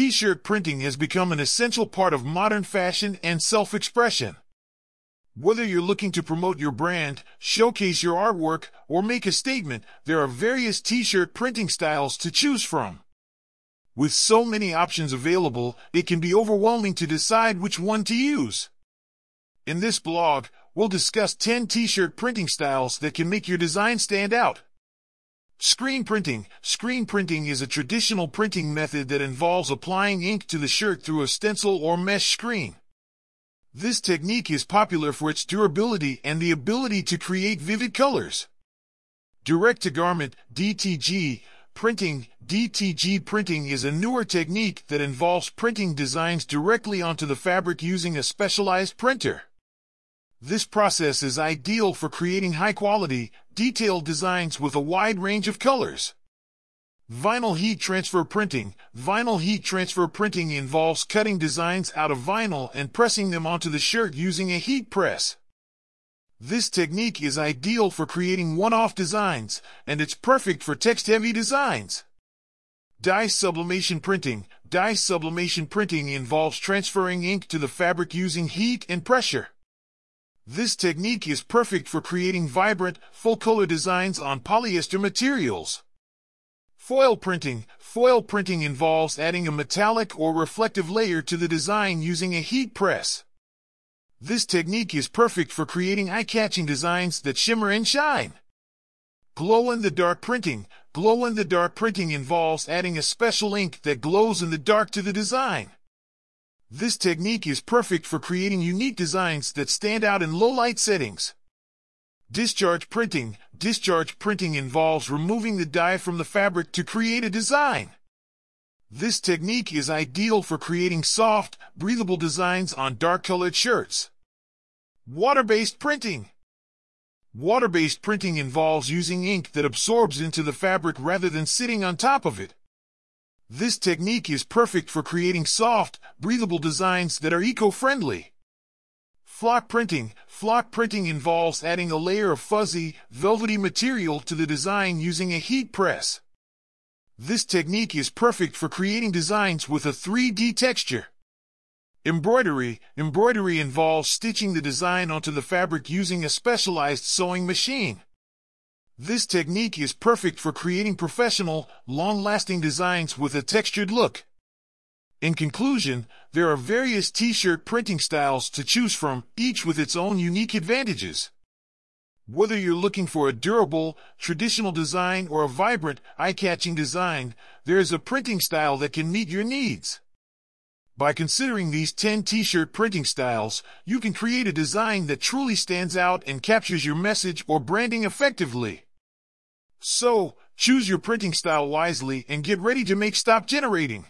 t-shirt printing has become an essential part of modern fashion and self-expression. Whether you're looking to promote your brand, showcase your artwork, or make a statement, there are various t-shirt printing styles to choose from. With so many options available, it can be overwhelming to decide which one to use. In this blog, we'll discuss 10 t-shirt printing styles that can make your design stand out. Screen printing. Screen printing is a traditional printing method that involves applying ink to the shirt through a stencil or mesh screen. This technique is popular for its durability and the ability to create vivid colors. Direct-to-garment, DTG, printing, DTG printing is a newer technique that involves printing designs directly onto the fabric using a specialized printer. This process is ideal for creating high-quality, detailed designs with a wide range of colors. Vinyl heat transfer printing. Vinyl heat transfer printing involves cutting designs out of vinyl and pressing them onto the shirt using a heat press. This technique is ideal for creating one-off designs, and it's perfect for text-heavy designs. Dye sublimation printing. Dye sublimation printing involves transferring ink to the fabric using heat and pressure. This technique is perfect for creating vibrant, full-color designs on polyester materials. Foil printing. Foil printing involves adding a metallic or reflective layer to the design using a heat press. This technique is perfect for creating eye-catching designs that shimmer and shine. Glow-in-the-dark printing. Glow-in-the-dark printing involves adding a special ink that glows in the dark to the design. This technique is perfect for creating unique designs that stand out in low light settings. Discharge printing. Discharge printing involves removing the dye from the fabric to create a design. This technique is ideal for creating soft, breathable designs on dark-colored shirts. Water-based printing. Water-based printing involves using ink that absorbs into the fabric rather than sitting on top of it. This technique is perfect for creating soft, breathable designs that are eco-friendly. Flock printing. Flock printing involves adding a layer of fuzzy, velvety material to the design using a heat press. This technique is perfect for creating designs with a 3D texture. Embroidery. Embroidery involves stitching the design onto the fabric using a specialized sewing machine. This technique is perfect for creating professional, long-lasting designs with a textured look. In conclusion, there are various t-shirt printing styles to choose from, each with its own unique advantages. Whether you're looking for a durable, traditional design or a vibrant, eye-catching design, there is a printing style that can meet your needs. By considering these 10 t-shirt printing styles, you can create a design that truly stands out and captures your message or branding effectively. So, choose your printing style wisely and get ready to make stop generating.